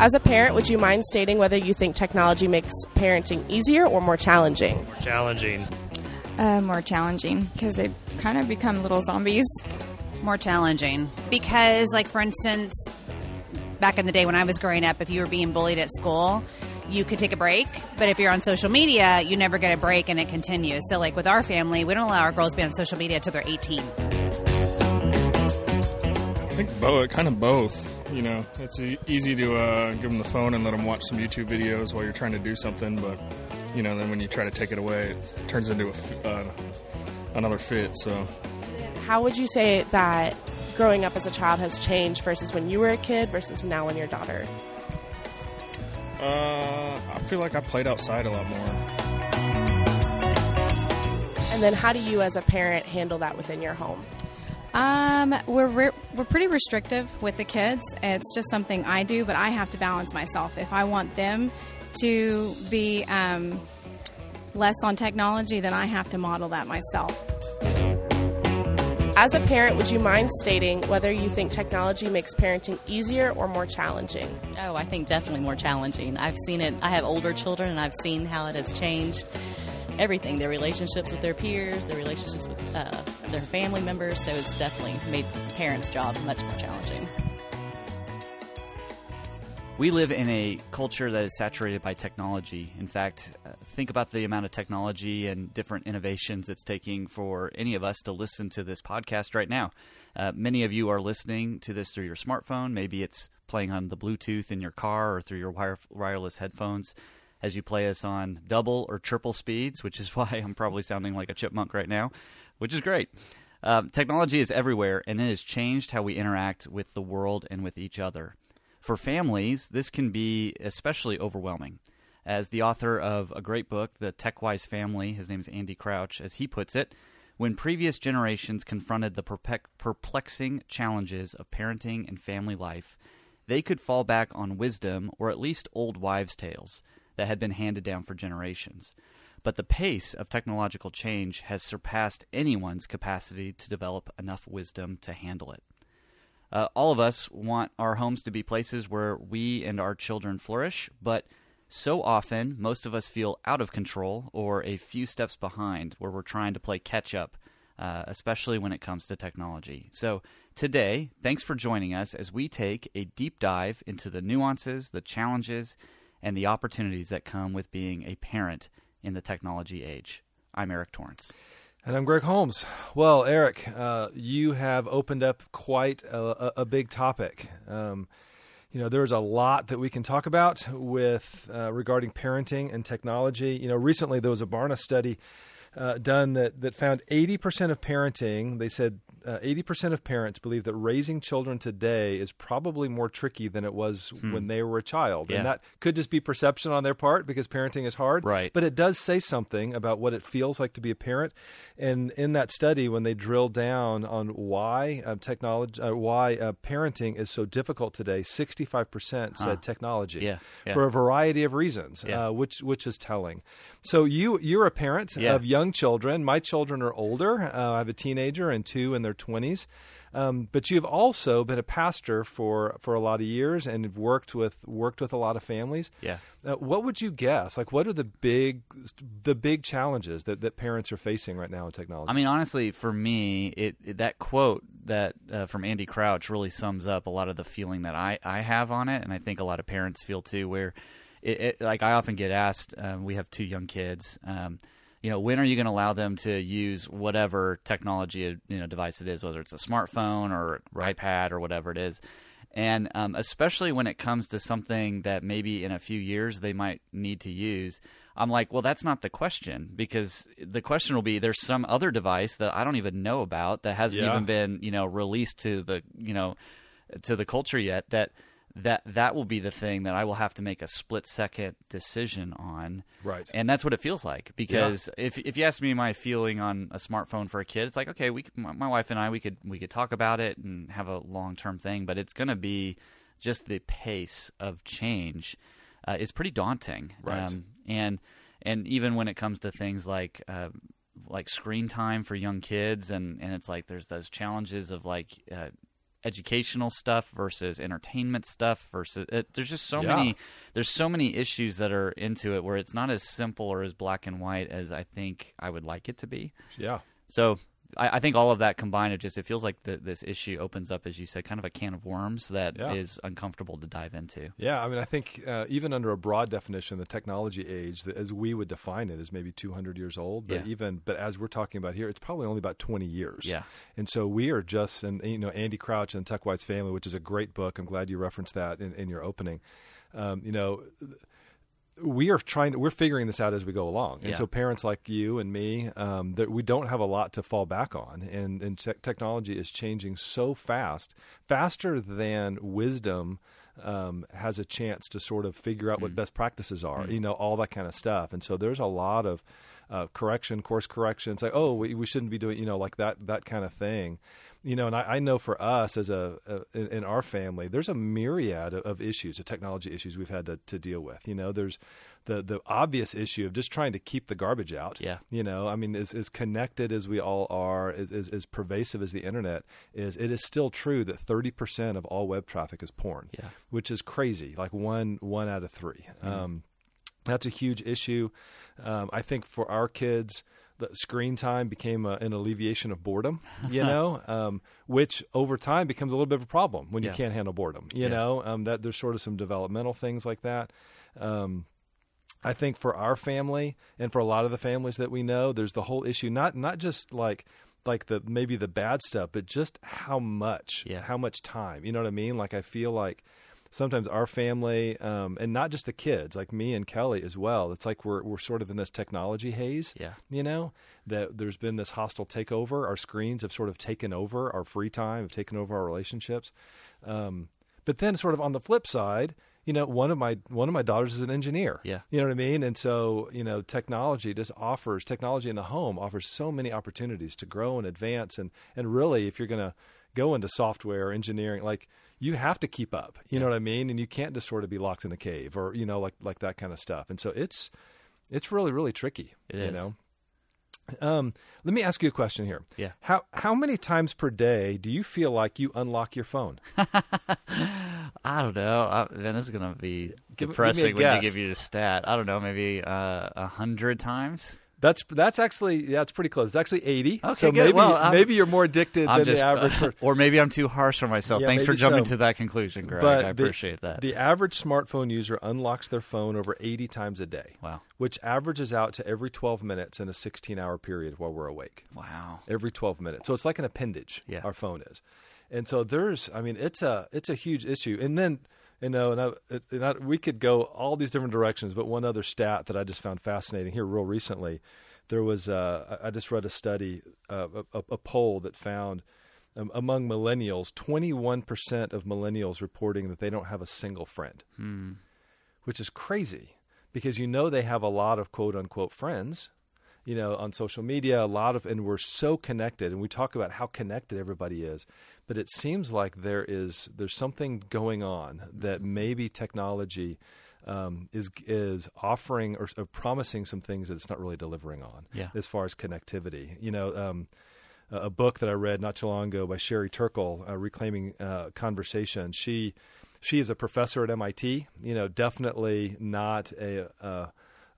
As a parent, would you mind stating whether you think technology makes parenting easier or more challenging? More challenging. Uh, more challenging because they kind of become little zombies. More challenging because, like for instance, back in the day when I was growing up, if you were being bullied at school, you could take a break. But if you're on social media, you never get a break and it continues. So, like with our family, we don't allow our girls to be on social media until they're 18. I think both, kind of both. You know, it's easy to uh, give them the phone and let them watch some YouTube videos while you're trying to do something, but you know, then when you try to take it away, it turns into a uh, another fit. So, How would you say that growing up as a child has changed versus when you were a kid versus now when you're a daughter? uh, I feel like I played outside a lot more. And then how do you as a parent handle that within your home? Um, we're re- we're pretty restrictive with the kids. It's just something I do, but I have to balance myself. If I want them to be um, less on technology, then I have to model that myself. As a parent, would you mind stating whether you think technology makes parenting easier or more challenging? Oh, I think definitely more challenging. I've seen it. I have older children, and I've seen how it has changed everything their relationships with their peers, their relationships with uh, their family members. So it's definitely made parents' job much more challenging. We live in a culture that is saturated by technology. In fact, uh, think about the amount of technology and different innovations it's taking for any of us to listen to this podcast right now. Uh, many of you are listening to this through your smartphone. Maybe it's playing on the Bluetooth in your car or through your wire- wireless headphones as you play us on double or triple speeds, which is why I'm probably sounding like a chipmunk right now, which is great. Um, technology is everywhere, and it has changed how we interact with the world and with each other. For families, this can be especially overwhelming. As the author of a great book, The TechWise Family, his name is Andy Crouch, as he puts it, when previous generations confronted the perplexing challenges of parenting and family life, they could fall back on wisdom or at least old wives' tales that had been handed down for generations. But the pace of technological change has surpassed anyone's capacity to develop enough wisdom to handle it. Uh, all of us want our homes to be places where we and our children flourish, but so often most of us feel out of control or a few steps behind where we're trying to play catch up, uh, especially when it comes to technology. So, today, thanks for joining us as we take a deep dive into the nuances, the challenges, and the opportunities that come with being a parent in the technology age. I'm Eric Torrance. And I'm Greg Holmes. Well, Eric, uh, you have opened up quite a, a, big topic. Um, you know, there's a lot that we can talk about with uh, regarding parenting and technology. You know, recently there was a Barna study uh, done that that found 80% of parenting. They said uh, 80% of parents believe that raising children today is probably more tricky than it was when they were a child, Yeah. and that could just be perception on their part because parenting is hard. Right. But it does say something about what it feels like to be a parent. And in that study, when they drilled down on why uh, technology, uh, why uh, parenting is so difficult today, 65% said technology Yeah, yeah. for a variety of reasons, uh, which which is telling. So you you're a parent Yeah. of young children. My children are older. Uh, I have a teenager and two in their 20s. Um, but you've also been a pastor for, for a lot of years and have worked with worked with a lot of families. Yeah. Uh, what would you guess? Like, what are the big the big challenges that, that parents are facing right now in technology? I mean, honestly, for me, it, it- that quote that uh, from Andy Crouch really sums up a lot of the feeling that I, I have on it, and I think a lot of parents feel too. Where, it, it, like I often get asked, um, we have two young kids. Um, you know, when are you going to allow them to use whatever technology you know device it is, whether it's a smartphone or iPad or whatever it is? And um, especially when it comes to something that maybe in a few years they might need to use, I'm like, well, that's not the question because the question will be there's some other device that I don't even know about that hasn't Yeah. even been you know released to the you know to the culture yet that that that will be the thing that I will have to make a split second decision on. Right. And that's what it feels like because if if you ask me my feeling on a smartphone for a kid, it's like okay, we my, my wife and I we could we could talk about it and have a long term thing, but it's going to be just the pace of change uh, is pretty daunting. Right. Um, and and even when it comes to things like uh, like screen time for young kids, and and it's like there's those challenges of like. Uh, educational stuff versus entertainment stuff versus it, there's just so Yeah. many there's so many issues that are into it where it's not as simple or as black and white as I think I would like it to be. Yeah. So I, I think all of that combined, it just it feels like the, this issue opens up, as you said, kind of a can of worms that is Yeah. uncomfortable to dive into. Yeah, I mean, I think uh, even under a broad definition, the technology age, that as we would define it, is maybe 200 years old. But Yeah. even, but as we're talking about here, it's probably only about 20 years. Yeah. And so we are just, and you know, Andy Crouch and TechWise Family, which is a great book. I'm glad you referenced that in, in your opening. Um, you know, we are trying to, we're figuring this out as we go along. And Yeah. so parents like you and me, um, that we don't have a lot to fall back on. And, and te- technology is changing so fast, faster than wisdom um, has a chance to sort of figure out what best practices are, you know, all that kind of stuff. And so there's a lot of uh, correction, course correction. It's like, oh, we, we shouldn't be doing, you know, like that, that kind of thing. You know, and I, I know for us as a, a in, our family, there's a myriad of, issues, of technology issues we've had to, to deal with. You know, there's the the obvious issue of just trying to keep the garbage out. Yeah. You know, I mean, as, as connected as we all are, as, as, as pervasive as the internet is, it is still true that 30% of all web traffic is porn, Yeah. which is crazy. Like one one out of 3 Um, that's a huge issue. Um, I think for our kids, the screen time became a, an alleviation of boredom, you know, um, which over time becomes a little bit of a problem when you can't handle boredom. You Yeah. know, um, that there's sort of some developmental things like that. Um, I think for our family and for a lot of the families that we know, there's the whole issue not not just like like the maybe the bad stuff, but just how much Yeah. how much time. You know what I mean? Like I feel like sometimes our family um, and not just the kids, like me and Kelly as well. It's like we're we're sort of in this technology haze. Yeah. You know that there's been this hostile takeover. Our screens have sort of taken over our free time, have taken over our relationships. Um, but then, sort of on the flip side, you know, one of my one of my daughters is an engineer. Yeah. You know what I mean? And so, you know, technology just offers technology in the home offers so many opportunities to grow and advance and and really if you're going to go into software engineering like you have to keep up. You know what I mean? And you can't just sort of be locked in a cave or, you know, like like that kind of stuff. And so it's it's really really tricky, It you is. know. Um, let me ask you a question here. Yeah. How how many times per day do you feel like you unlock your phone? I don't know. I, man, this is gonna be Give- give depressing when you give you the stat. I don't know, maybe uh, a hundred times. That's that's actually yeah, it's pretty close. It's actually eighty. Okay, so good. maybe Well, maybe you're more addicted I'm than just, the average. per- or maybe I'm too harsh on myself. Yeah, Thanks for jumping so. to that conclusion, Greg. but I the- appreciate that. The average smartphone user unlocks their phone over 80 times a day. Wow. Which averages out to every 12 minutes in a 16 hour period while we're awake. wow. Every 12 minutes. So it's like an appendage. Yeah. Our phone is. And so there's, I mean, it's a it's a huge issue. And then, you know, and, I, and I, we could go all these different directions. But one other stat that I just found fascinating here, real recently, there was uh, I just read a study, uh, a, a poll that found um, among millennials, 21% of millennials reporting that they don't have a single friend, which is crazy because you know they have a lot of quote unquote friends, you know, on social media, a lot of, and we're so connected, and we talk about how connected everybody is, but it seems like there is there's something going on that maybe technology. Um, is is offering or, or promising some things that it's not really delivering on Yeah. as far as connectivity. You know, um, a a book that I read not too long ago by Sherry Turkle, uh, Reclaiming uh, Conversation. She she is a professor at MIT. You know, definitely not a. Uh,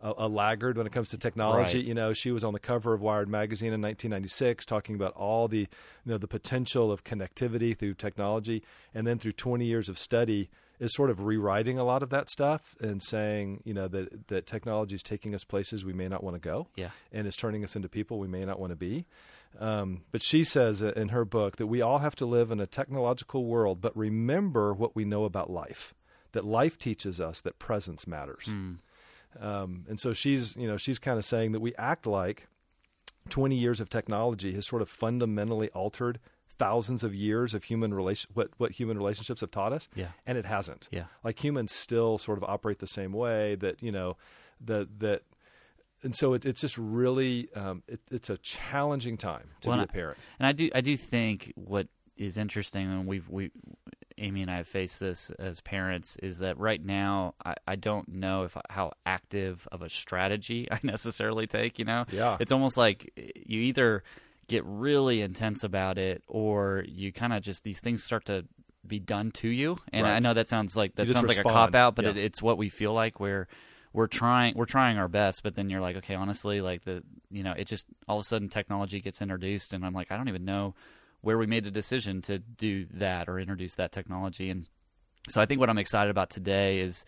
a, a laggard when it comes to technology. Right. You know, she was on the cover of Wired magazine in 1996, talking about all the, you know, the potential of connectivity through technology, and then through 20 years of study, is sort of rewriting a lot of that stuff and saying, you know, that that technology is taking us places we may not want to go Yeah. and is turning us into people we may not want to be. Um, but she says in her book that we all have to live in a technological world, but remember what we know about life. That life teaches us that presence matters. Um, and so she's, you know, she's kind of saying that we act like 20 years of technology has sort of fundamentally altered thousands of years of human relation what what human relationships have taught us Yeah. and it hasn't Yeah. like humans still sort of operate the same way that you know that that and so it's it's just really um, it, it's a challenging time to Well, be a parent And I do I do think what is interesting, and we've we Amy and I have faced this as parents, is that right now I, I don't know if how active of a strategy I necessarily take. You know, Yeah. it's almost like eh, you either get really intense about it, or you kind of just these things start to be done to you. And Right. I know that sounds like that sounds like a cop out, but Yeah. it, it's what we feel like where we're trying we're trying our best, but then you're like, okay, honestly, like the you know, it just all of a sudden technology gets introduced, and I'm like, I don't even know where we made the decision to do that or introduce that technology, and so I think what I'm excited about today is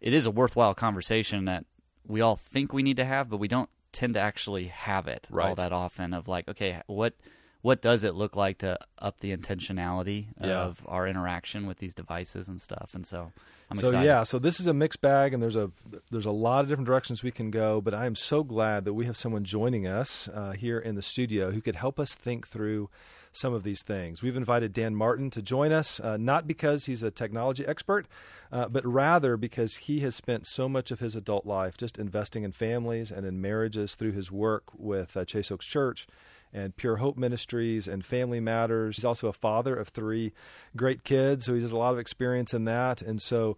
it is a worthwhile conversation that we all think we need to have, but we don't tend to actually have it all that often. Of like, okay, what what does it look like to up the intentionality Yeah. of our interaction with these devices and stuff? And so I'm so excited. yeah, so this is a mixed bag, and there's a there's a lot of different directions we can go. But I am so glad that we have someone joining us uh, here in the studio who could help us think through some of these things. We've invited Dan Martin to join us, uh, not because he's a technology expert, uh, but rather because he has spent so much of his adult life just investing in families and in marriages through his work with uh, Chase Oaks Church and Pure Hope Ministries and Family Matters. He's also a father of three great kids, so he has a lot of experience in that. And so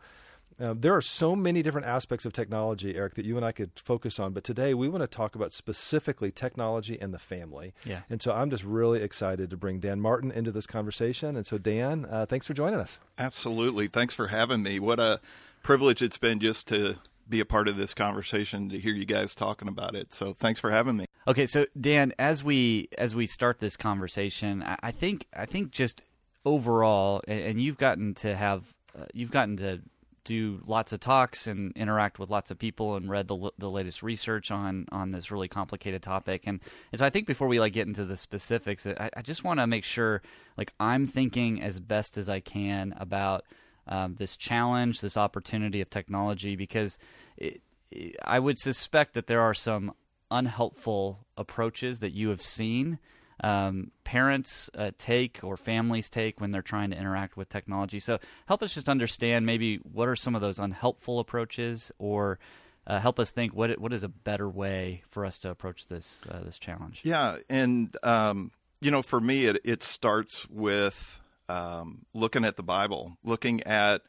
um, there are so many different aspects of technology, Eric, that you and I could focus on. But today we want to talk about specifically technology and the family. Yeah. And so I'm just really excited to bring Dan Martin into this conversation. And so, Dan, uh, thanks for joining us. Absolutely. Thanks for having me. What a privilege it's been just to be a part of this conversation to hear you guys talking about it. So thanks for having me. Okay, so Dan, as we as we start this conversation, I, I think I think just overall, and, and you've gotten to have uh, you've gotten to do lots of talks and interact with lots of people and read the the latest research on on this really complicated topic, and, and so I think before we like get into the specifics, I, I just want to make sure like I'm thinking as best as I can about um, this challenge, this opportunity of technology, because it, it, I would suspect that there are some unhelpful approaches that you have seen um, parents uh, take or families take when they're trying to interact with technology. So help us just understand maybe what are some of those unhelpful approaches, or uh, help us think what what is a better way for us to approach this uh, this challenge. Yeah, and um, you know, for me, it it starts with um, looking at the Bible, looking at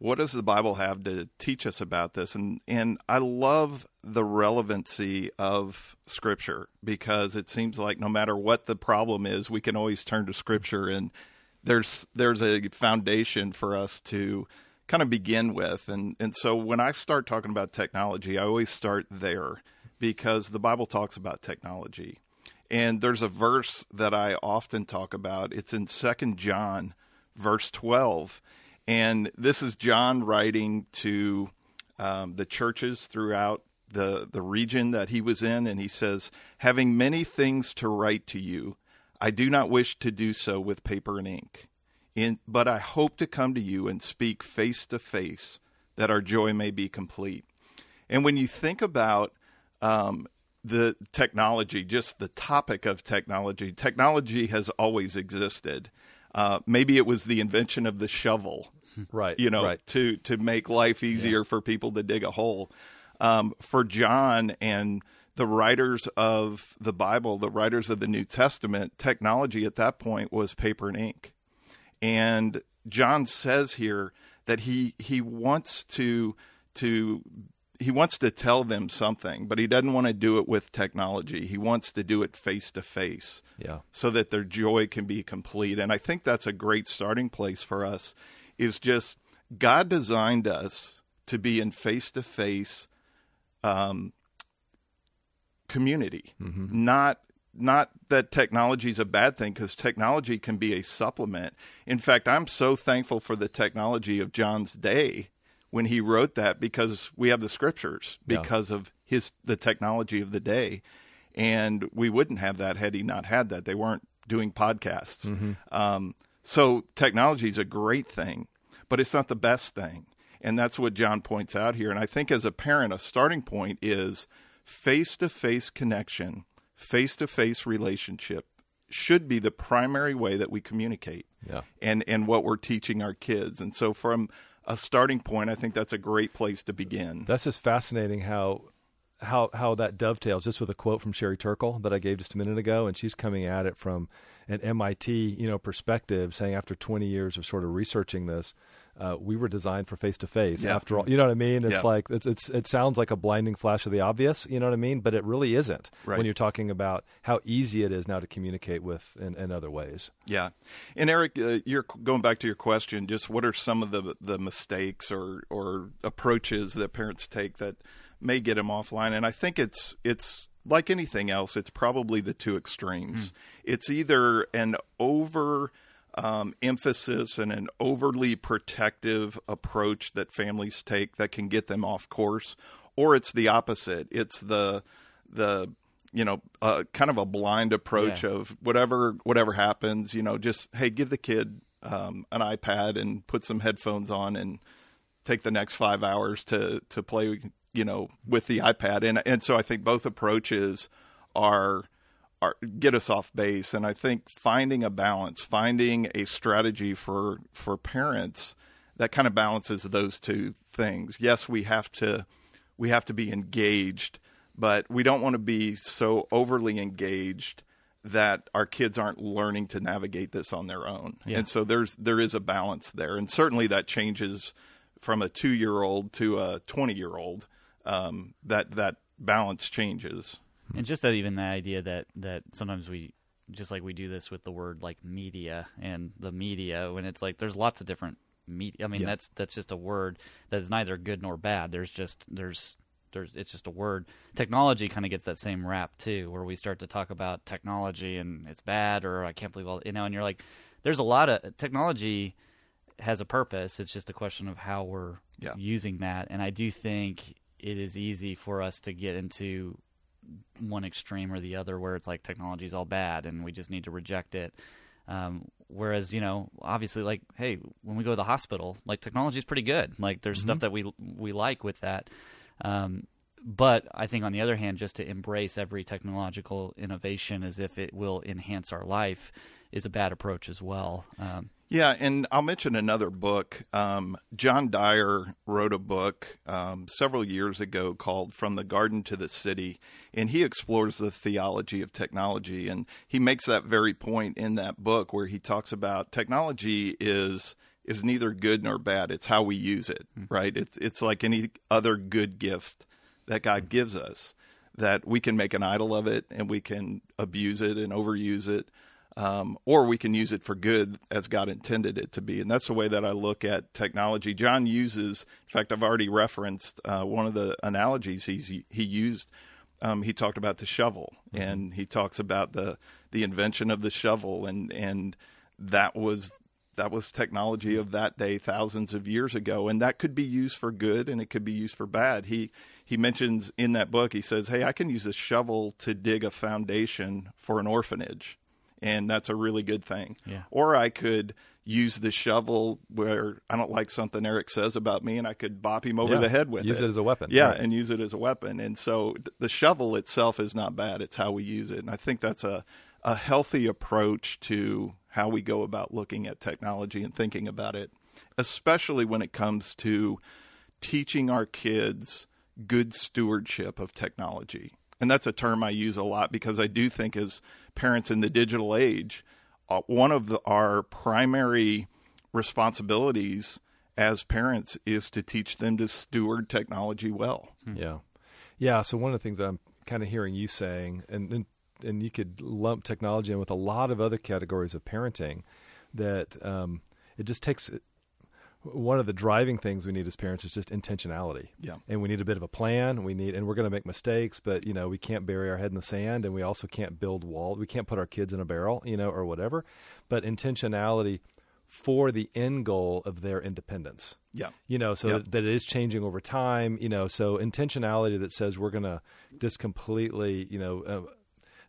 what does the Bible have to teach us about this, and and I love the relevancy of Scripture because it seems like no matter what the problem is, we can always turn to Scripture, and there's there's a foundation for us to kind of begin with, and and so when I start talking about technology, I always start there because the Bible talks about technology. And there's a verse that I often talk about. It's in Second John, verse 12. And this is John writing to um, the churches throughout the, the region that he was in. And he says, Having many things to write to you, I do not wish to do so with paper and ink. In, but I hope to come to you and speak face to face that our joy may be complete. And when you think about um, the technology, just the topic of technology, technology has always existed. Uh, maybe it was the invention of the shovel, Right. you know, Right. to to make life easier for people to dig a hole. Um, for John and the writers of the Bible, the writers of the New Testament, technology at that point was paper and ink. And John says here that he he wants to to he wants to tell them something, but he doesn't want to do it with technology. He wants to do it face to face Yeah. so that their joy can be complete. And I think that's a great starting place for us is just God designed us to be in face to face community. Mm-hmm. Not not that technology is a bad thing because technology can be a supplement. In fact, I'm so thankful for the technology of John's day when he wrote that because we have the scriptures Yeah. because of his the technology of the day, and we wouldn't have that had he not had that. They weren't doing podcasts. Um, so technology is a great thing, but it's not the best thing. And that's what John points out here. And I think as a parent, a starting point is face to face connection, face to face relationship should be the primary way that we communicate Yeah. and, and what we're teaching our kids. And so, from a starting point, I think that's a great place to begin. That's just fascinating how how how that dovetails just with a quote from Sherry Turkle that I gave just a minute ago, and she's coming at it from an MIT you know perspective, saying after 20 years of sort of researching this, uh, we were designed for face to face. After all, you know what I mean? It's Yeah. like it's, it's it sounds like a blinding flash of the obvious. You know what I mean? But it really isn't Right. when you're talking about how easy it is now to communicate with in, in other ways. Yeah, and Eric, uh, you're going back to your question. Just what are some of the the mistakes or or approaches that parents take that may get them offline? And I think it's it's like anything else. It's probably the two extremes. It's either an over um, emphasis and an overly protective approach that families take that can get them off course, or it's the opposite. It's the the you know uh, kind of a blind approach Yeah. of whatever whatever happens. You know, just hey, give the kid um, an iPad and put some headphones on and take the next five hours to to play you know with the iPad. And and so I think both approaches are are get us off base. And I think finding a balance finding a strategy for for parents that kind of balances those two things. Yes we have to we have to be engaged but we don't want to be so overly engaged that our kids aren't learning to navigate this on their own. Yeah. and so there's there is a balance there. And certainly that changes from a two year old to a 20 year old um, that that balance changes. And just that even the idea that that sometimes we just like we do this with the word like media and the media when it's like there's lots of different media i mean Yeah. that's that's just a word that is neither good nor bad. There's just there's there's it's just a word. Technology kind of gets that same rap too where we start to talk about technology and it's bad or i can't believe all you know and you're like there's a lot of technology has a purpose. It's just a question of how we're Yeah. using that. And i do think it is easy for us to get into one extreme or the other where it's like technology is all bad and we just need to reject it. Um, whereas you know obviously like hey when we go to the hospital like technology is pretty good. Like there's stuff that we we like with that. Um, but I think on the other hand, just to embrace every technological innovation as if it will enhance our life is a bad approach as well. Um, Yeah, and I'll mention another book. Um, John Dyer wrote a book um, several years ago called From the Garden to the City, and he explores the theology of technology. And he makes that very point in that book where he talks about technology is is neither good nor bad. It's how we use it, right? It's it's like any other good gift that God gives us that we can make an idol of it and we can abuse it and overuse it um, or we can use it for good as God intended it to be. And that's the way that I look at technology. John uses, in fact, I've already referenced uh, one of the analogies he's he used. Um, he talked about the shovel, and he talks about the the invention of the shovel, and and that was that was technology of that day thousands of years ago and that could be used for good and it could be used for bad he he mentions in that book he says hey i can use a shovel to dig a foundation for an orphanage and that's a really good thing Yeah. or i could use the shovel where i don't like something eric says about me and i could bop him over Yeah. the head with Use it it as a weapon. yeah Right. and use it as a weapon and so the shovel itself is not bad it's how we use it and i think that's a a healthy approach to how we go about looking at technology and thinking about it, especially when it comes to teaching our kids good stewardship of technology. And that's a term I use a lot because I do think as parents in the digital age, uh, one of the, our primary responsibilities as parents is to teach them to steward technology well. Yeah, yeah. So one of the things that I'm kind of hearing you saying, and, and and you could lump technology in with a lot of other categories of parenting, that um, it just takes. One of the driving things we need as parents is just intentionality. Yeah. and we need a bit of a plan. We need, and we're going to make mistakes, but you know we can't bury our head in the sand, and we also can't build walls. We can't put our kids in a barrel, you know, or whatever. But intentionality for the end goal of their independence Yeah. you know so Yep. that, that it is changing over time you know so intentionality that says we're going to just completely you know uh,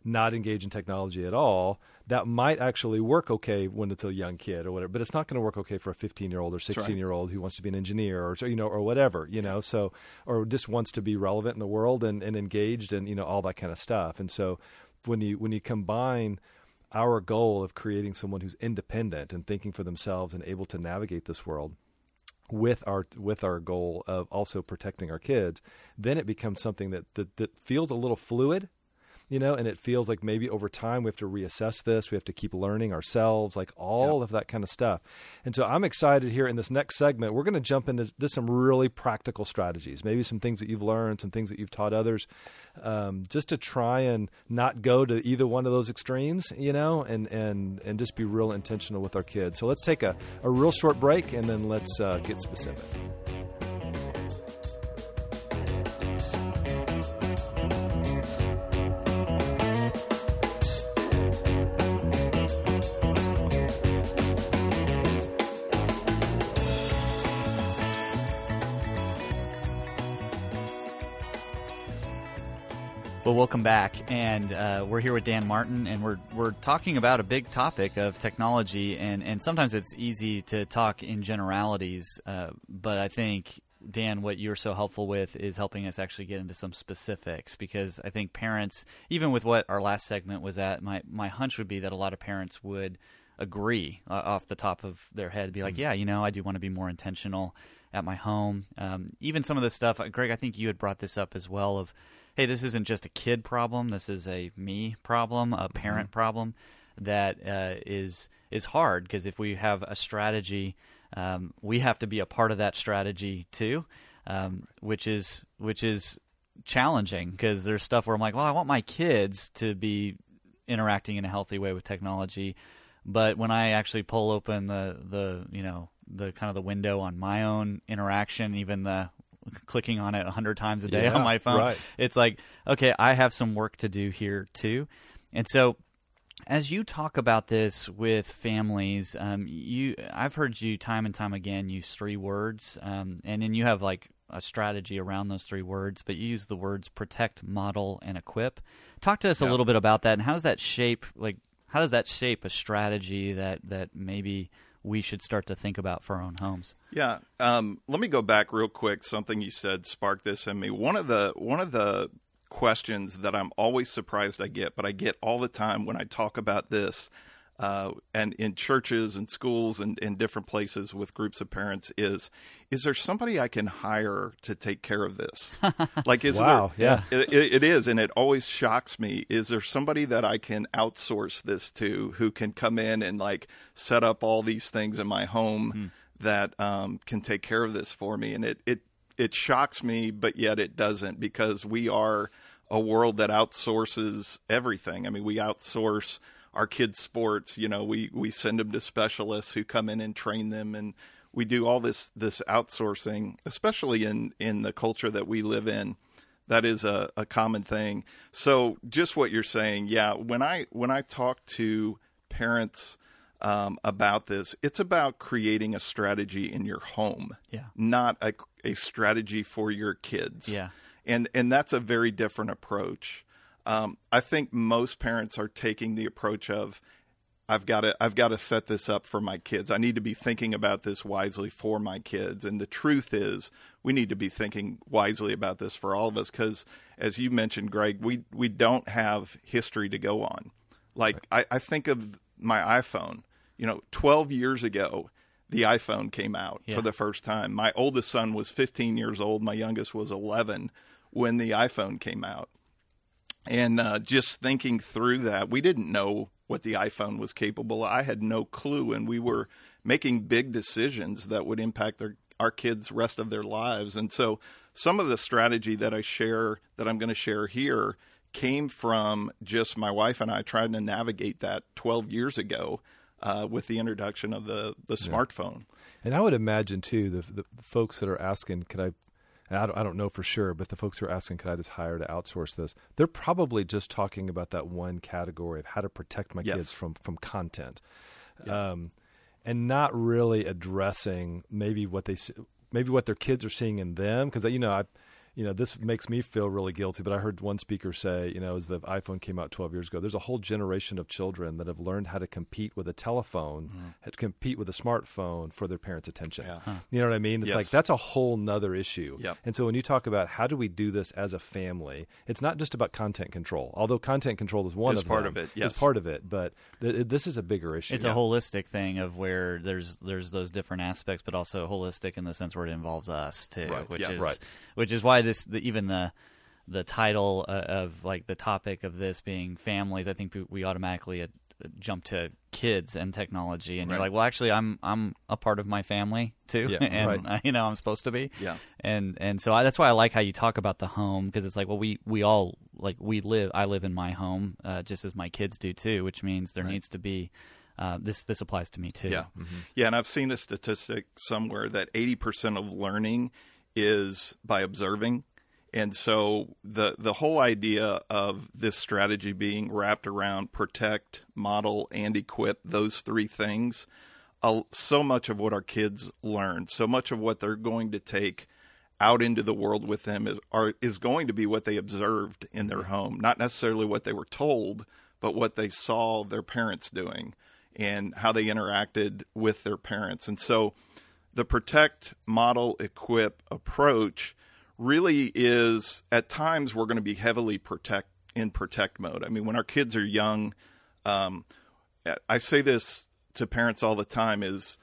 not engage in technology at all that might actually work okay when it's a young kid or whatever but it's not going to work okay for a 15 year old or 16 year old who wants to be an engineer or you know or whatever you know so or just wants to be relevant in the world and, and engaged and you know all that kind of stuff. And so when you when you combine our goal of creating someone who's independent and thinking for themselves and able to navigate this world with our with our goal of also protecting our kids, then it becomes something that that, that feels a little fluid you know, and it feels like maybe over time we have to reassess this. We have to keep learning ourselves, like all yep. of that kind of stuff. And so I'm excited here in this next segment. We're going to jump into just some really practical strategies, maybe some things that you've learned, some things that you've taught others, um, just to try and not go to either one of those extremes, you know, and and and just be real intentional with our kids. So let's take a, a real short break and then let's uh, get specific. Well, welcome back, and uh, we're here with Dan Martin, and we're we're talking about a big topic of technology, and and sometimes it's easy to talk in generalities, uh, but I think Dan, what you're so helpful with is helping us actually get into some specifics because I think parents, even with what our last segment was at, my my hunch would be that a lot of parents would agree uh, off the top of their head, be like, mm-hmm. yeah, you know, I do want to be more intentional at my home. Um, even some of the stuff, Greg, I think you had brought this up as well of hey, this isn't just a kid problem. This is a me problem, a parent mm-hmm. problem that uh, is is hard because if we have a strategy, um, we have to be a part of that strategy too, um, which is which is challenging because there's stuff where I'm like, well, I want my kids to be interacting in a healthy way with technology, but when I actually pull open the the you know the kind of the window on my own interaction, even the clicking on it a hundred times a day yeah, on my phone. Right. It's like, okay, I have some work to do here too. And so as you talk about this with families, um, you I've heard you time and time again use three words, um, and then you have like a strategy around those three words, but you use the words protect, model, and equip. Talk to us yeah. a little bit about that, and how does that shape like how does that shape a strategy that that maybe we should start to think about for our own homes. Yeah, um, let me go back real quick. Something you said sparked this in me. One of the one of the questions that I'm always surprised I get, but I get all the time when I talk about this uh, and in churches and schools and in different places with groups of parents is is there somebody I can hire to take care of this? Like, is wow, there? Yeah, it, it is, and it always shocks me. Is there somebody that I can outsource this to who can come in and like set up all these things in my home hmm. that um, can take care of this for me? And it it it shocks me, but yet it doesn't because we are a world that outsources everything. I mean, we outsource our kids' sports. You know, we we send them to specialists who come in and train them, and we do all this this outsourcing, especially in in the culture that we live in. That is a, a common thing. So, just what you're saying, yeah. When I when I talk to parents um, about this, it's about creating a strategy in your home, yeah, not a a strategy for your kids, yeah. And and that's a very different approach. Um, I think most parents are taking the approach of, I've got to I've got to set this up for my kids. I need to be thinking about this wisely for my kids. And the truth is, we need to be thinking wisely about this for all of us because, as you mentioned, Greg, we we don't have history to go on. Like right. I, I think of my iPhone. You know, 12 years ago, the iPhone came out yeah. for the first time. My oldest son was 15 years old. My youngest was 11 when the iPhone came out. And uh, just thinking through that, we didn't know what the iPhone was capable. I had no clue, and we were making big decisions that would impact their, our kids' rest of their lives. And so, some of the strategy that I share, that I'm going to share here, came from just my wife and I trying to navigate that 12 years ago uh, with the introduction of the the yeah. smartphone. And I would imagine too the, the folks that are asking, "Could I I don't, I don't know for sure, but the folks who are asking, could I just hire to outsource this? They're probably just talking about that one category of how to protect my yes. kids from from content, yeah. um, and not really addressing maybe what they maybe what their kids are seeing in them because you know I you know, this makes me feel really guilty. But I heard one speaker say, you know, as the iPhone came out 12 years ago, there's a whole generation of children that have learned how to compete with a telephone, how to compete with a smartphone for their parents' attention. Mm-hmm. Yeah. You know what I mean? It's Yes. like that's a whole nother issue. Yep. And so when you talk about how do we do this as a family, it's not just about content control. Although content control is one Is of part them. of it, yes. It's part of it, but th- this is a bigger issue. It's a holistic thing of where there's there's those different aspects, but also holistic in the sense where it involves us too, Right, which yeah, is right. which is why this the, even the the title uh, of like the topic of this being families. I think we- automatically uh, jump to kids and technology, and you're like, well, actually, I'm I'm a part of my family too, Yeah, and right. you know I'm supposed to be, Yeah. and and so I, that's why I like how you talk about the home because it's like, well, we we all like we live. I live in my home uh, just as my kids do too, which means there needs to be. Uh, this this applies to me too. Yeah. Yeah. And I've seen a statistic somewhere that 80% of learning is by observing. And so the, the whole idea of this strategy being wrapped around protect, model, and equip, those three things, uh, so much of what our kids learn, so much of what they're going to take out into the world with them is are is going to be what they observed in their home, not necessarily what they were told, but what they saw their parents doing and how they interacted with their parents. And so the protect, model, equip approach really is at times we're going to be heavily protect in protect mode. I mean, when our kids are young, um, I say this to parents all the time is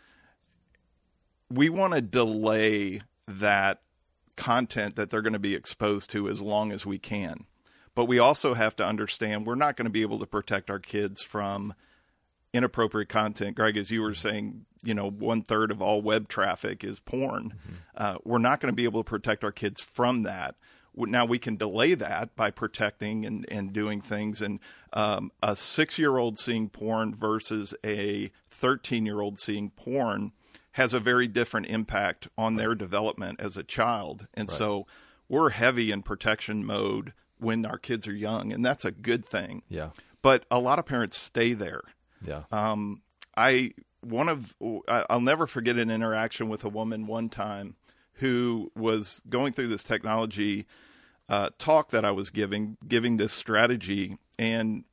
we want to delay that content that they're going to be exposed to as long as we can. But we also have to understand we're not going to be able to protect our kids from inappropriate content. Greg, as you were saying, you know, one third of all web traffic is porn. Uh, we're not going to be able to protect our kids from that. Now we can delay that by protecting and, and doing things. And um, a six year old seeing porn versus a 13 year old seeing porn has a very different impact on their development as a child. And so we're heavy in protection mode when our kids are young, and that's a good thing. Yeah. But a lot of parents stay there. Yeah. Um, I one of I'll never forget an interaction with a woman one time who was going through this technology uh, talk that I was giving, giving this strategy, and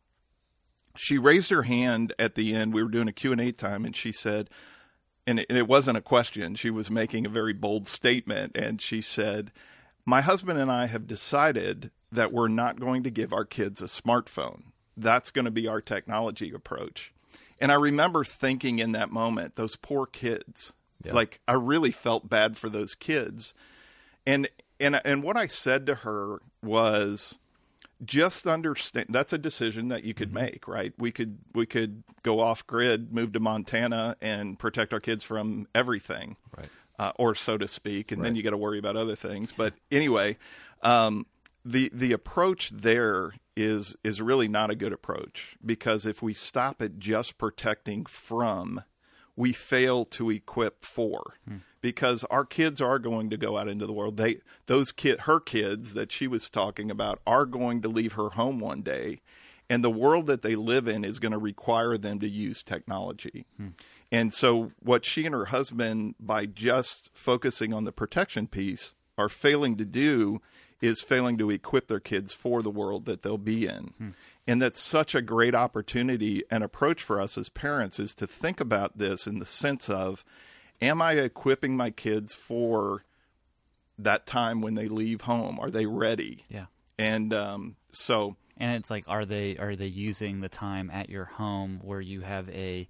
she raised her hand at the end. We were doing a Q and A time, and she said, and it, and it wasn't a question. She was making a very bold statement, and she said, "My husband and I have decided that we're not going to give our kids a smartphone. That's going to be our technology approach." And I remember thinking in that moment, those poor kids. Like I really felt bad for those kids. And and and what I said to her was just understand that's a decision that you could make, right? We could we could go off grid, move to Montana and protect our kids from everything. Right. Uh, or so to speak, and then you got to worry about other things. But anyway, um, the the approach there is is really not a good approach because if we stop at just protecting from, we fail to equip for hmm. because our kids are going to go out into the world. They those kid her kids that she was talking about are going to leave her home one day and the world that they live in is going to require them to use technology. Hmm. And so what she and her husband by just focusing on the protection piece are failing to do is failing to equip their kids for the world that they'll be in. And that's such a great opportunity and approach for us as parents is to think about this in the sense of am I equipping my kids for that time when they leave home? Are they ready? Yeah. And um, so and it's like are they are they using the time at your home where you have a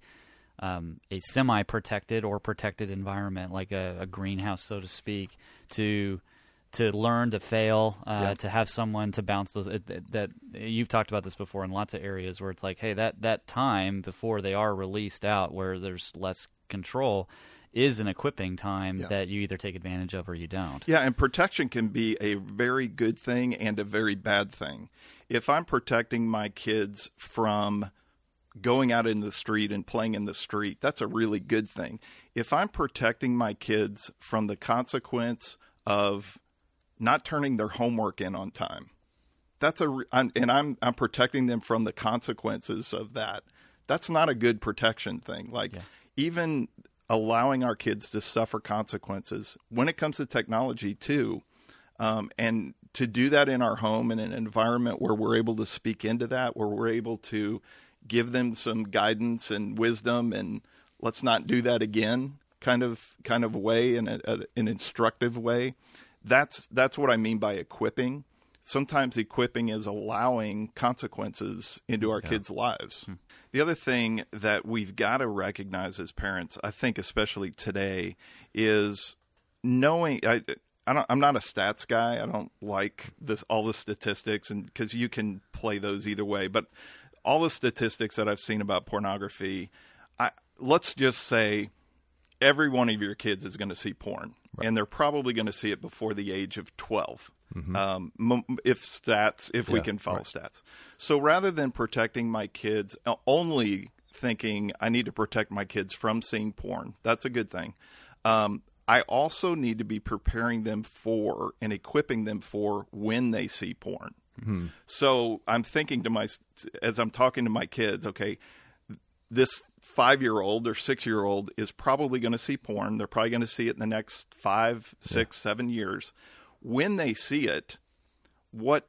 um, a semi protected or protected environment like a, a greenhouse so to speak to to learn to fail uh, Yeah. to have someone to bounce those it, that, that you've talked about this before in lots of areas where it's like hey that that time before they are released out where there's less control is an equipping time Yeah. that you either take advantage of or you don't Yeah, and protection can be a very good thing and a very bad thing. If I'm protecting my kids from going out in the street and playing in the street, that's a really good thing. If I'm protecting my kids from the consequence of not turning their homework in on time, that's a I'm, and I'm I'm protecting them from the consequences of that. That's not a good protection thing. Like even allowing our kids to suffer consequences when it comes to technology too. Um, and to do that in our home in an environment where we're able to speak into that, where we're able to give them some guidance and wisdom, and let's not do that again, kind of kind of way, in a, a, an instructive way. That's that's what I mean by equipping. Sometimes equipping is allowing consequences into our kids' lives. Hmm. The other thing that we've got to recognize as parents, I think, especially today, is knowing. I, I don't, I'm not a stats guy. I don't like this all the statistics, and because you can play those either way. But all the statistics that I've seen about pornography, I, let's just say every one of your kids is going to see porn, and they're probably going to see it before the age of 12. Um, if stats, if we can follow right. stats. So rather than protecting my kids, uh, only thinking I need to protect my kids from seeing porn, that's a good thing. Um, I also need to be preparing them for and equipping them for when they see porn. So I'm thinking to my as I'm talking to my kids, okay, this five year old or six year old is probably going to see porn. They're probably going to see it in the next five, six, seven years. When they see it, what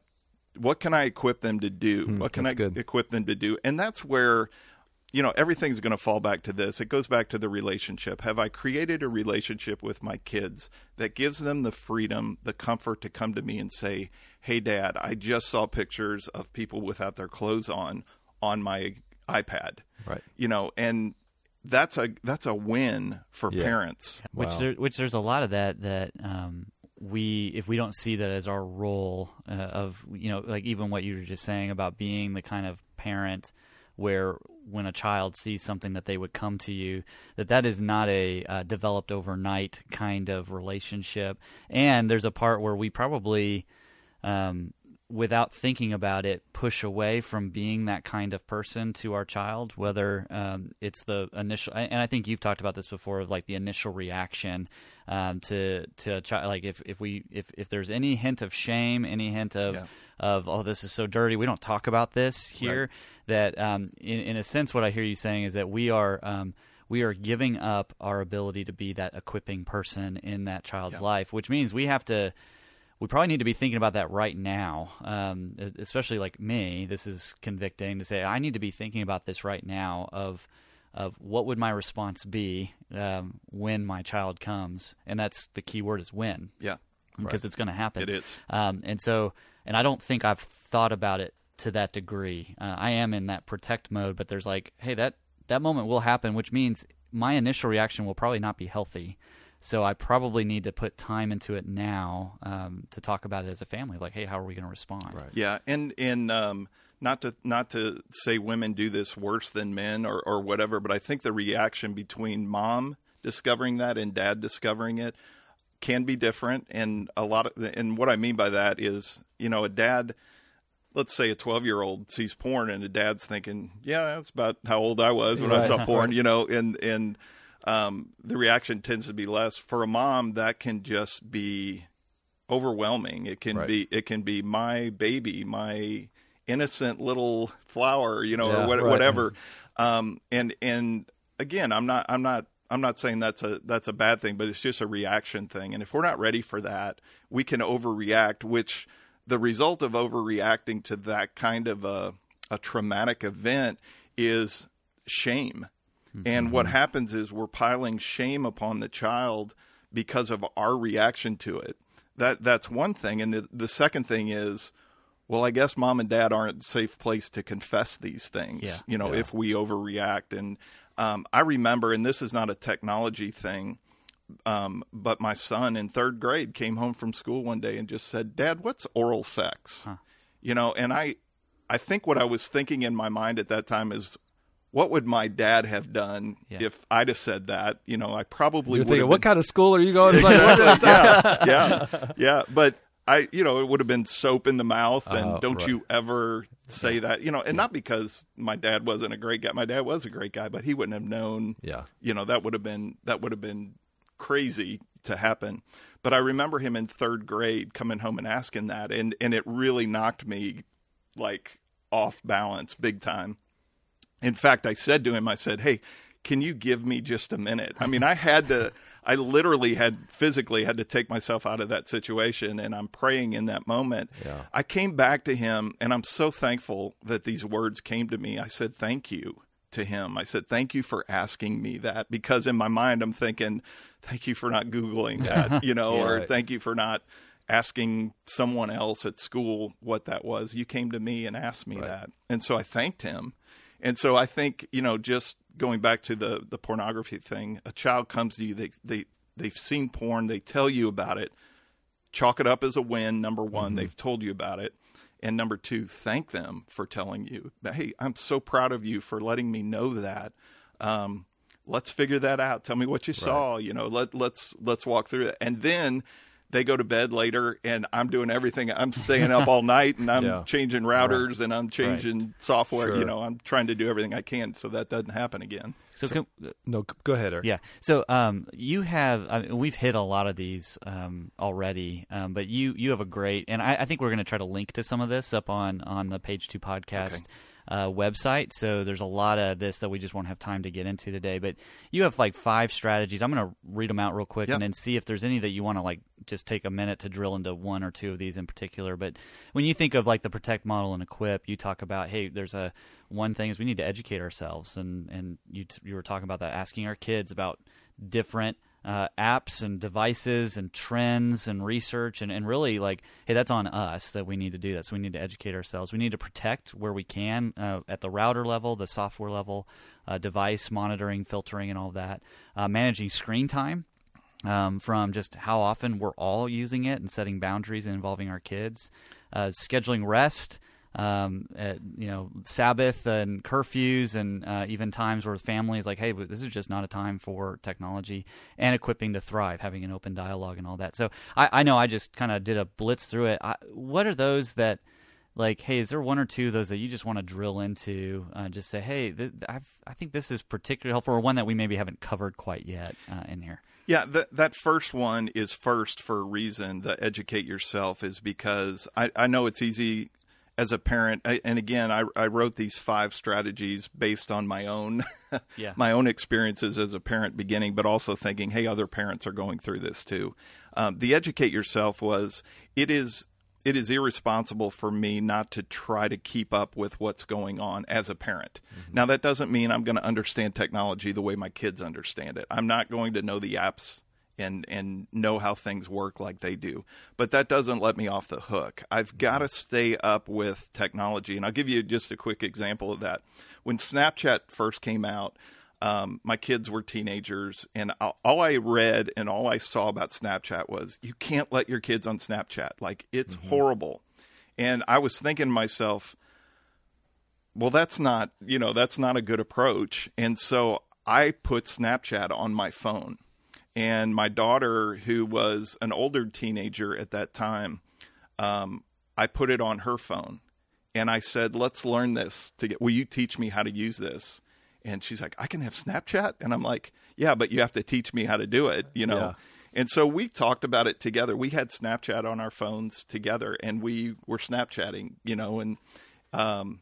what can I equip them to do? Hmm, what can I good. equip them to do? And that's where you know everything's going to fall back to this. It goes back to the relationship. Have I created a relationship with my kids that gives them the freedom, the comfort to come to me and say, "Hey, Dad, I just saw pictures of people without their clothes on on my iPad." Right. You know, and that's a that's a win for Yeah. parents. which there, which there's a lot of that that um, we if we don't see that as our role uh, of you know like even what you were just saying about being the kind of parent where when a child sees something that they would come to you that that is not a uh, developed overnight kind of relationship and there's a part where we probably um, without thinking about it, push away from being that kind of person to our child. Whether um, it's the initial, and I think you've talked about this before, of like the initial reaction um, to to a child. Like if if we if if there's any hint of shame, any hint of Yeah. of oh this is so dirty, we don't talk about this here. That um, in in a sense, what I hear you saying is that we are. Um, we are giving up our ability to be that equipping person in that child's Yeah. life, which means we have to we probably need to be thinking about that right now. Um, especially like me, this is convicting to say I need to be thinking about this right now of of what would my response be um, when my child comes, and that's the key word is when Yeah. because it's going to happen. It is. Um, and so, and I don't think I've thought about it to that degree. Uh, I am in that protect mode, but there's like, hey, that that moment will happen, which means my initial reaction will probably not be healthy. So I probably need to put time into it now um, to talk about it as a family. Like, hey, how are we going to respond? Right. Yeah, and and um, not to not to say women do this worse than men or or whatever, but I think the reaction between mom discovering that and dad discovering it can be different. And a lot of and what I mean by that is, you know, a dad. Let's say a 12 year old sees porn and a dad's thinking, yeah, that's about how old I was when I Right. saw porn, you know, and, and, um, the reaction tends to be less for a mom. That can just be overwhelming. It can Right. be it can be my baby, my innocent little flower, you know, Yeah, or what, right. whatever. Um, and and again, I'm not I'm not I'm not saying that's a that's a bad thing, but it's just a reaction thing. And if we're not ready for that, we can overreact. Which the result of overreacting to that kind of a a traumatic event is shame. And what happens is we're piling shame upon the child because of our reaction to it. That that's one thing. And the the second thing is, well, I guess mom and dad aren't a safe place to confess these things. Yeah. You know, if we overreact. And um, I remember, and this is not a technology thing, um, but my son in third grade came home from school one day and just said, "Dad, what's oral sex?" You know, and I, I think what I was thinking in my mind at that time is, what would my dad have done Yeah. if I'd have said that? You know, I probably You're would thinking, have what been- kind of school are you going to? Like, what- yeah, yeah, yeah. But I, you know, it would have been soap in the mouth, oh, and Oh, don't right. you ever say that, you know, and not because my dad wasn't a great guy. My dad was a great guy, but he wouldn't have known. Yeah. you know, that would have been that would have been crazy to happen. But I remember him in third grade coming home and asking that, and and it really knocked me like off balance big time. In fact, I said to him, I said, "Hey." can you give me just a minute? I mean, I had to, I literally had physically had to take myself out of that situation, and I'm praying in that moment. Yeah. I came back to him, and I'm so thankful that these words came to me. I said, Thank you to him. I said, Thank you for asking me that, because in my mind, I'm thinking, Thank you for not Googling that, you know, Yeah, or right. thank you for not asking someone else at school what that was. You came to me and asked me that. And so I thanked him. And so I think, you know, just going back to the the pornography thing, a child comes to you, they they they've seen porn, they tell you about it. Chalk it up as a win, number one, they've told you about it. And number two, thank them for telling you. Hey, I'm so proud of you for letting me know that. Um, let's figure that out. Tell me what you saw. You know, let let's let's walk through it. And then they go to bed later, and I'm doing everything. I'm staying up all night, and I'm Yeah. changing routers, and I'm changing software. Sure. You know, I'm trying to do everything I can so that doesn't happen again. So, can, No, go ahead, Eric. yeah. So um, you have I mean, we've hit a lot of these um, already, um, but you you have a great, and I, I think we're going to try to link to some of this up on on the Page Two podcast. Uh, website, so there's a lot of this that we just won't have time to get into today. But you have like five strategies. I'm going to read them out real quick Yep. and then see if there's any that you want to like just take a minute to drill into one or two of these in particular. But when you think of like the protect model and equip, you talk about hey, there's a one thing is we need to educate ourselves, and and you t- you were talking about that, asking our kids about different uh, apps and devices and trends and research and, and really like hey that's on us that we need to do that so we need to educate ourselves. We need to protect where we can uh, at the router level the software level uh, device monitoring filtering and all that. Uh, managing screen time um, from just how often we're all using it and setting boundaries and involving our kids, uh, scheduling rest, um, at, you know, Sabbath and curfews, and uh, even times where families like, hey, this is just not a time for technology, and equipping to thrive, having an open dialogue and all that. So I, I know I just kind of did a blitz through it. I, what are those that like hey is there one or two of those that you just want to drill into uh, just say hey th- i think this is particularly helpful or one that we maybe haven't covered quite yet uh, in here Yeah, that that first one is first for a reason. The educate yourself is because I, I know it's easy as a parent, I, and again, I, I wrote these five strategies based on my own Yeah. my own experiences as a parent beginning, but also thinking, hey, other parents are going through this too. Um, the educate yourself was it is it is irresponsible for me not to try to keep up with what's going on as a parent. Now that doesn't mean I'm going to understand technology the way my kids understand it. I'm not going to know the apps and and know how things work like they do. But that doesn't let me off the hook. I've got to stay up with technology, and I'll give you just a quick example of that. When Snapchat first came out, um, my kids were teenagers, and all, all I read and all I saw about Snapchat was you can't let your kids on Snapchat. Like it's horrible. And I was thinking to myself, well, that's not, you know, that's not a good approach. And so I put Snapchat on my phone. And my daughter, who was an older teenager at that time, um, I put it on her phone. And I said, let's learn this to get, will you teach me how to use this? And she's like, I can have Snapchat? And I'm like, yeah, but you have to teach me how to do it, you know? Yeah. And so we talked about it together. We had Snapchat on our phones together and we were Snapchatting, you know, and um,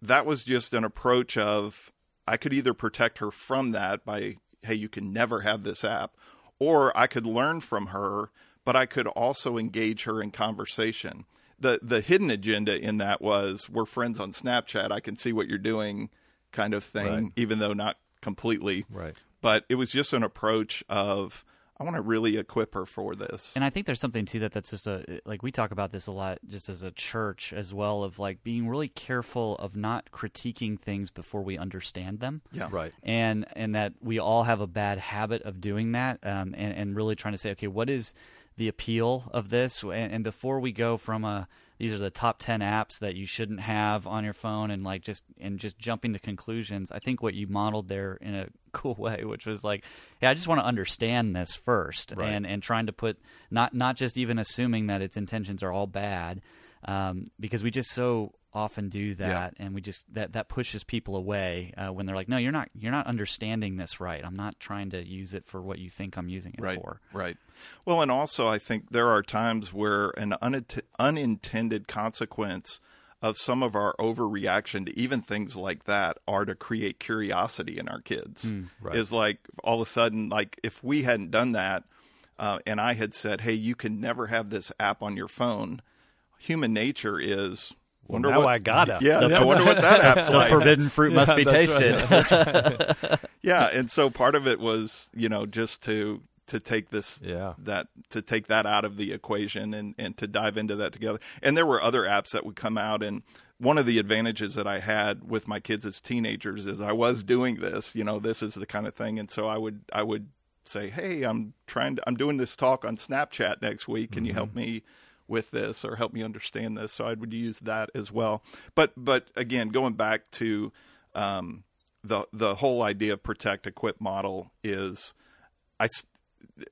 that was just an approach of I could either protect her from that by, hey, you can never have this app, or I could learn from her, but I could also engage her in conversation. The the hidden agenda in that was we're friends on Snapchat. I can see what you're doing, kind of thing, Right. even though not completely. Right. But it was just an approach of I want to really equip her for this. And I think there's something too that that's just a like we talk about this a lot just as a church as well of like being really careful of not critiquing things before we understand them. Yeah. Right. And and that we all have a bad habit of doing that um, and, and really trying to say, okay, what is the appeal of this? And, and before we go from a these are the top 10 apps that you shouldn't have on your phone and like just and just jumping to conclusions i think what you modeled there in a cool way which was like yeah i just want to understand this first Right. and and trying to put not not just even assuming that its intentions are all bad um, because we just so often do that and we just that that pushes people away uh, when they're like no you're not you're not understanding this right i'm not trying to use it for what you think i'm using it right, for Right. Well, and also I think there are times where an unint- unintended consequence of some of our overreaction to even things like that are to create curiosity in our kids. Hmm, right. Is like all of a sudden, like if we hadn't done that, uh, and I had said, "Hey, you can never have this app on your phone," human nature is. Wonder now what, I gotta. Yeah, I wonder what that app's The like. forbidden fruit must be that's right. tasted. yeah, and so part of it was, you know, just to to take this Yeah. that to take that out of the equation and and to dive into that together. And there were other apps that would come out and one of the advantages that I had with my kids as teenagers is I was doing this, you know, this is the kind of thing and so I would I would say, "Hey, I'm trying to I'm doing this talk on Snapchat next week. Can you help mm-hmm. me with this or help me understand this?" So I would use that as well. But but again, going back to um, the the whole idea of protect equip model is I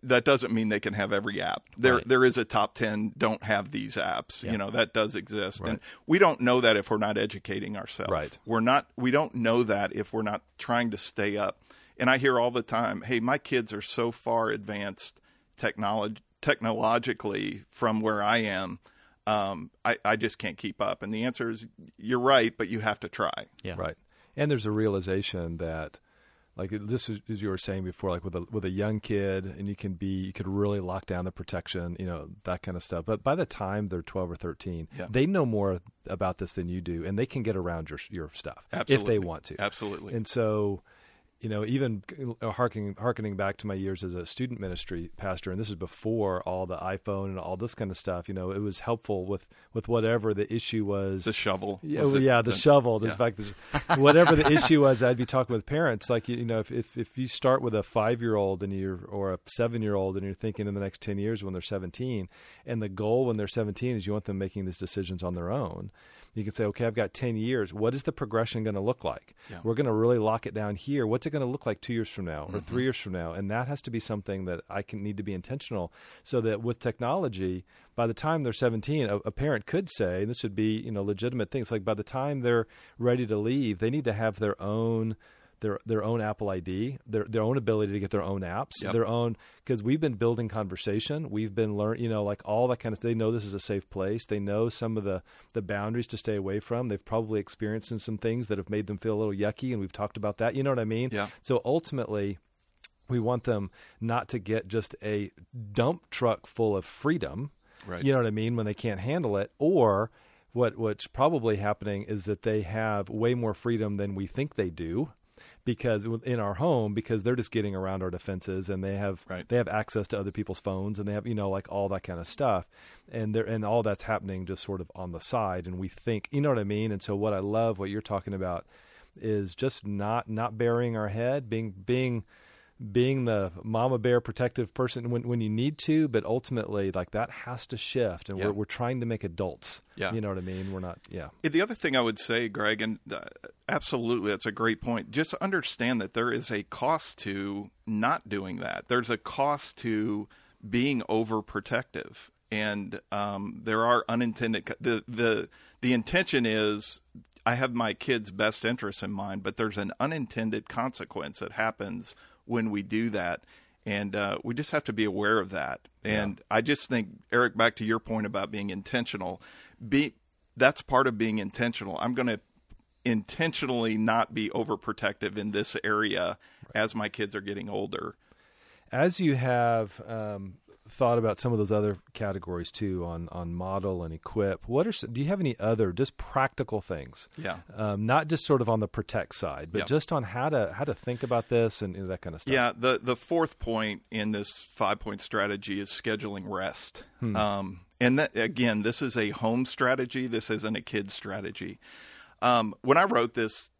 that doesn't mean they can have every app. There Right. there is a top 10 don't have these apps. Yeah. You know, that does exist. Right. And we don't know that if we're not educating ourselves. Right. We're not we don't know that if we're not trying to stay up. And I hear all the time, "Hey, my kids are so far advanced technology technologically from where I am. Um, I, I just can't keep up." And the answer is you're right, but you have to try. Yeah. Right. And there's a realization that, like this is as you were saying before, like with a with a young kid, and you can be you could really lock down the protection, you know, that kind of stuff. But by the time they're 12 or 13, Yeah. they know more about this than you do, and they can get around your your stuff Absolutely. if they want to. Absolutely. And so, you know, even uh, harkening harkening back to my years as a student ministry pastor, and this is before all the iPhone and all this kind of stuff. You know, it was helpful with with whatever the issue was. the shovel. Yeah, well, it- yeah, the the- shovel. This yeah. fact, this, whatever the issue was, I'd be talking with parents. Like you, you know, if, if if you start with a five year old and you're or a seven year old and you're thinking in the next ten years when they're seventeen, and the goal when they're seventeen is you want them making these decisions on their own. You can say, okay, I've got ten years. What is the progression going to look like? Yeah. We're going to really lock it down here. What's it going to look like two years from now or Mm-hmm. three years from now? And that has to be something that I can need to be intentional, so that with technology, by the time they're 17, a, a parent could say, and this would be you know legitimate things like by the time they're ready to leave, they need to have their own their their own Apple ID, their their own ability to get their own apps, Yep. their own because we've been building conversation, we've been learn, you know, like all that kind of. They know this is a safe place. They know some of the the boundaries to stay away from. They've probably experienced some things that have made them feel a little yucky, and we've talked about that. You know what I mean? Yeah. So ultimately, we want them not to get just a dump truck full of freedom. Right. You know what I mean? When they can't handle it, or what what's probably happening is that they have way more freedom than we think they do because in our home because they're just getting around our defenses and they have Right. they have access to other people's phones and they have you know like all that kind of stuff and they're and all that's happening just sort of on the side and we think you know what I mean and so what I love what you're talking about is just not not burying our head being being being the mama bear protective person when when you need to but ultimately like that has to shift and Yeah. we're we're trying to make adults Yeah. you know what I mean we're not yeah The other thing I would say, Greg, and uh, absolutely, that's a great point. Just understand that there is a cost to not doing that. There's a cost to being overprotective, and um, there are unintended. co- the the The intention is I have my kids' best interests in mind, but there's an unintended consequence that happens when we do that. And uh, we just have to be aware of that. And I just think, Eric, back to your point about being intentional, be that's part of being intentional. I'm going to intentionally not be overprotective in this area as my kids are getting older. as you have um, thought about some of those other categories too on on model and equip what are some, do you have any other just practical things Yeah. um, not just sort of on the protect side but Yeah. just on how to how to think about this and, you know, that kind of stuff Yeah, the the fourth point in this five point strategy is scheduling rest. Um, and that again, this is a home strategy. This isn't a kid strategy. Um, when I wrote this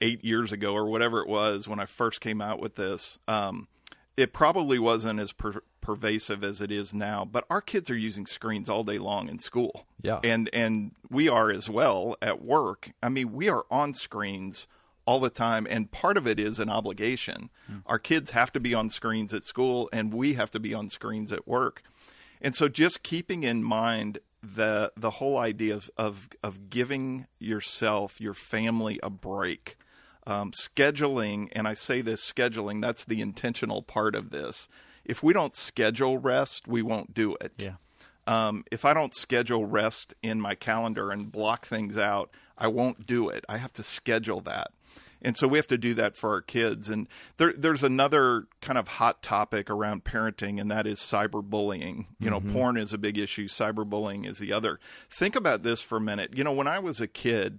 eight years ago or whatever it was when I first came out with this, um, it probably wasn't as per- pervasive as it is now. But our kids are using screens all day long in school. Yeah. and and we are as well at work. I mean, we are on screens all the time and part of it is an obligation. Our kids have to be on screens at school and we have to be on screens at work. And so just keeping in mind the the whole idea of of, of giving yourself, your family a break. Um, scheduling, and I say this scheduling, that's the intentional part of this. If we don't schedule rest, we won't do it. Yeah. um, if I don't schedule rest in my calendar and block things out, I won't do it. I have to schedule that. And so we have to do that for our kids. And there, there's another kind of hot topic around parenting, and that is cyberbullying. You know, porn is a big issue, cyberbullying is the other. Think about this for a minute. You know, when I was a kid,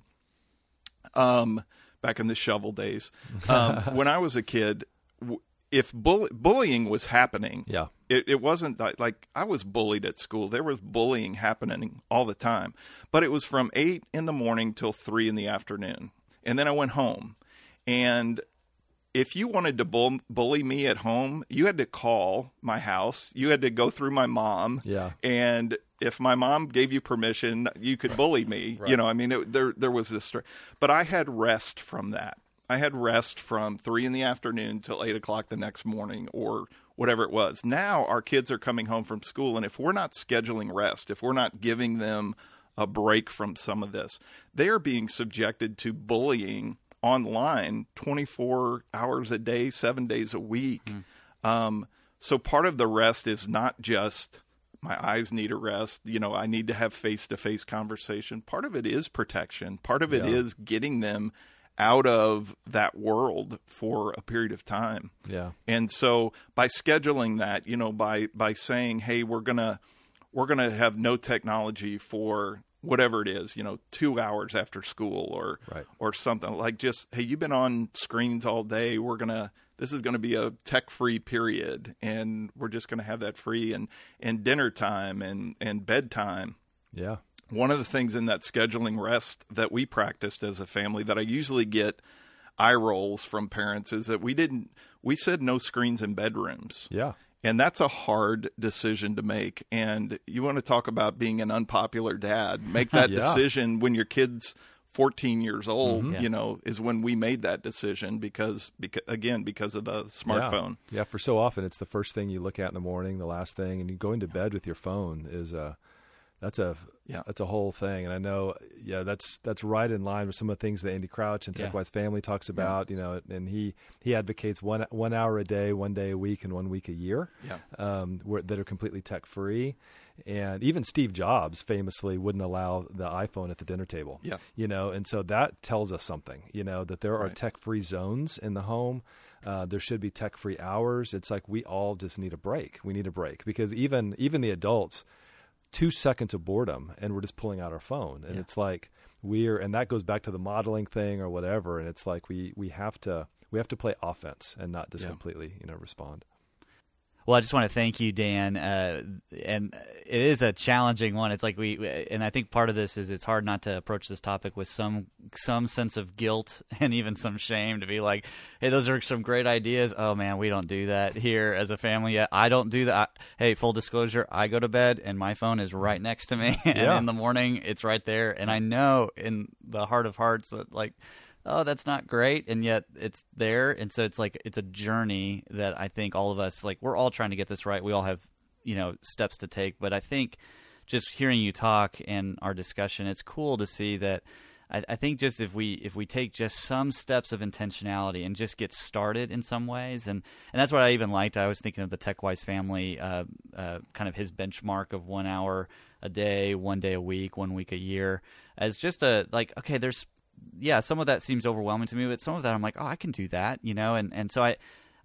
um, back in the shovel days, um, when I was a kid, w- if bull- bullying was happening, Yeah. it, it wasn't that, like I was bullied at school. There was bullying happening all the time, but it was from eight in the morning till three in the afternoon, and then I went home. And if you wanted to bull- bully me at home, you had to call my house. You had to go through my mom. Yeah. And if my mom gave you permission, you could bully me. You know, I mean, it, there there was this, but I had rest from that. I had rest from three in the afternoon till eight o'clock the next morning, or whatever it was. Now our kids are coming home from school, and if we're not scheduling rest, if we're not giving them a break from some of this, they are being subjected to bullying online 24 hours a day, seven days a week. Um, so part of the rest is not just my eyes need a rest. You know, I need to have face to face conversation. Part of it is protection. Part of it is getting them out of that world for a period of time. Yeah. And so by scheduling that, you know, by by saying, "Hey, we're going to we're going to have no technology for whatever it is, you know, 2 hours after school or Right. or something like just, "Hey, you've been on screens all day. We're going to this is going to be a tech-free period and we're just going to have that free and and dinner time and and bedtime." Yeah. One of the things in that scheduling rest that we practiced as a family that I usually get eye rolls from parents is that we didn't we said no screens in bedrooms. Yeah. And that's a hard decision to make. And you want to talk about being an unpopular dad. Make that Yeah. decision when your kid's 14 years old, Yeah. you know, is when we made that decision because, because again, because of the smartphone. Yeah. yeah, for so often it's the first thing you look at in the morning, the last thing, and you going to bed with your phone is a that's a Yeah. that's a whole thing. And I know, yeah, that's that's right in line with some of the things that Andy Crouch and Yeah. TechWise Family talks about. You know, and he he advocates one one hour a day, one day a week, and one week a year. Yeah. um, where, that are completely tech free. And even Steve Jobs famously wouldn't allow the iPhone at the dinner table. Yeah. You know, and so that tells us something, you know, that there are Right. tech free zones in the home. Uh, there should be tech free hours. It's like we all just need a break. We need a break because even even the adults, two seconds of boredom and we're just pulling out our phone. And Yeah. it's like we're and that goes back to the modeling thing or whatever. And it's like we we have to we have to play offense and not just Yeah. completely, you know, respond. Well, I just want to thank you, Dan. Uh, and it is a challenging one. It's like we, and I think part of this is it's hard not to approach this topic with some some sense of guilt and even some shame to be like, hey, those are some great ideas. Oh man, we don't do that here as a family yet. I don't do that. I, hey, full disclosure, I go to bed and my phone is right next to me, and Yeah. in the morning it's right there, and I know in the heart of hearts that like oh, that's not great, and yet it's there, and so it's like it's a journey that I think all of us like we're all trying to get this right. We all have you know steps to take, but I think just hearing you talk and our discussion, it's cool to see that. I, I think just if we if we take just some steps of intentionality and just get started in some ways, and and that's what I even liked. I was thinking of the TechWise family, uh, uh, kind of his benchmark of one hour a day, one day a week, one week a year, as just a like okay, there's yeah, some of that seems overwhelming to me, but some of that I'm like, oh, I can do that, you know, and and so I.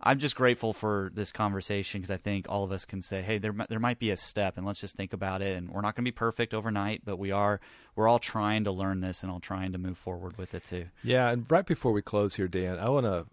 I'm just grateful for this conversation because I think all of us can say, "Hey, there there might be a step, and let's just think about it." And we're not going to be perfect overnight, but we are we're all trying to learn this and all trying to move forward with it too. Yeah, and right before we close here, Dan, I want to,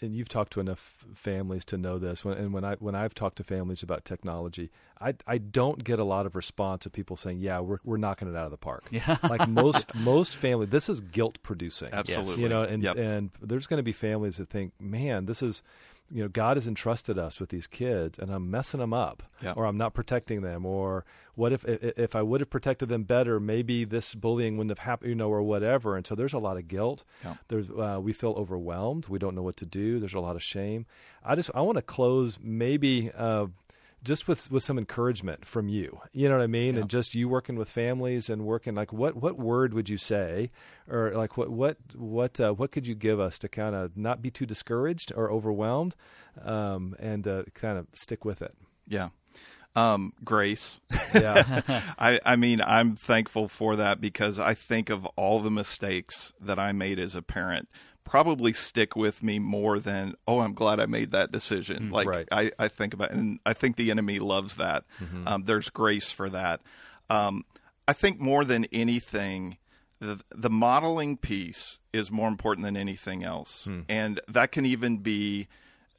and you've talked to enough families to know this. When, and when I when I've talked to families about technology, I I don't get a lot of response of people saying, "Yeah, we're we're knocking it out of the park." Yeah. like most most family, this is guilt producing. Absolutely. You know, and Yep. and there's going to be families that think, "Man, this is." You know, God has entrusted us with these kids, and I'm messing them up, Yeah. or I'm not protecting them, or what if if I would have protected them better, maybe this bullying wouldn't have happened, you know, or whatever. And so there's a lot of guilt. Yeah. There's uh, we feel overwhelmed. We don't know what to do. There's a lot of shame. I just I want to close maybe uh, just with with some encouragement from you. You know what I mean? Yeah. And just you working with families and working like what what word would you say, or like what what what uh, what could you give us to kind of not be too discouraged or overwhelmed, um, and uh, kind of stick with it. Yeah. Um, grace. Yeah. I, I mean, I'm thankful for that because I think of all the mistakes that I made as a parent probably stick with me more than, oh, I'm glad I made that decision. like, right. I, I think about and I think the enemy loves that. Um, there's grace for that. Um, I think more than anything, the, the modeling piece is more important than anything else. And that can even be,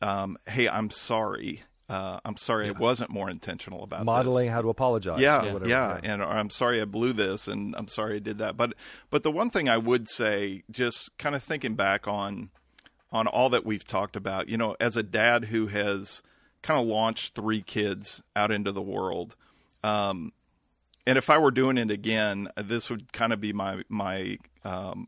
um, hey, I'm sorry. Uh, I'm sorry I wasn't more intentional about this Modeling how to apologize. yeah, yeah, whatever. and or, I'm sorry I blew this, and I'm sorry I did that. But but the one thing I would say, just kind of thinking back on on all that we've talked about, you know, as a dad who has kind of launched three kids out into the world, um, and if I were doing it again, this would kind of be my my um,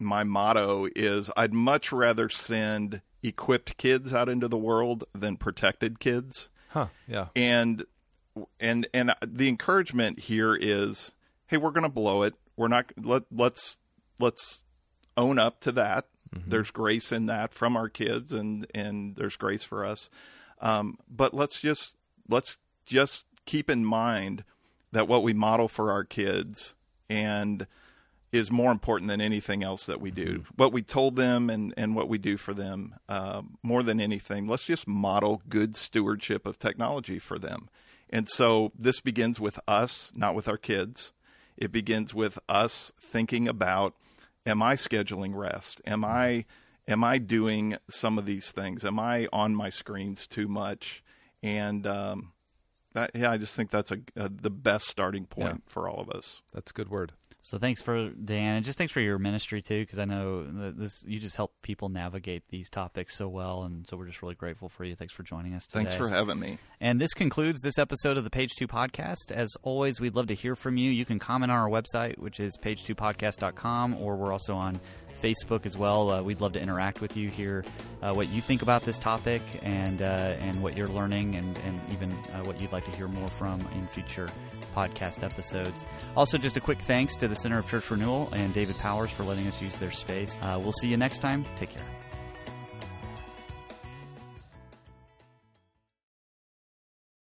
my motto is I'd much rather send equipped kids out into the world than protected kids Huh. Yeah. and and and the encouragement here is hey we're going to blow it we're not let let's let's own up to that there's grace in that from our kids and and there's grace for us um, but let's just let's just keep in mind that what we model for our kids and is more important than anything else that we do. What we told them and, and what we do for them, uh, more than anything, let's just model good stewardship of technology for them. And so this begins with us, not with our kids. It begins with us thinking about am I scheduling rest? Am I am I doing some of these things? Am I on my screens too much? And um, that, yeah, I just think that's a, a the best starting point for all of us. That's a good word. So thanks for Dan, and just thanks for your ministry too, because I know this you just help people navigate these topics so well, and so we're just really grateful for you. Thanks for joining us today. Thanks for having me. And this concludes this episode of the Page Two Podcast. As always, we'd love to hear from you. You can comment on our website, which is page2podcast.com, or we're also on Facebook as well. Uh, we'd love to interact with you, hear uh, what you think about this topic, and uh, and what you're learning, and and even uh, what you'd like to hear more from in future podcast episodes. Also, just a quick thanks to the Center of Church Renewal and David Powers for letting us use their space. Uh, we'll see you next time. Take care.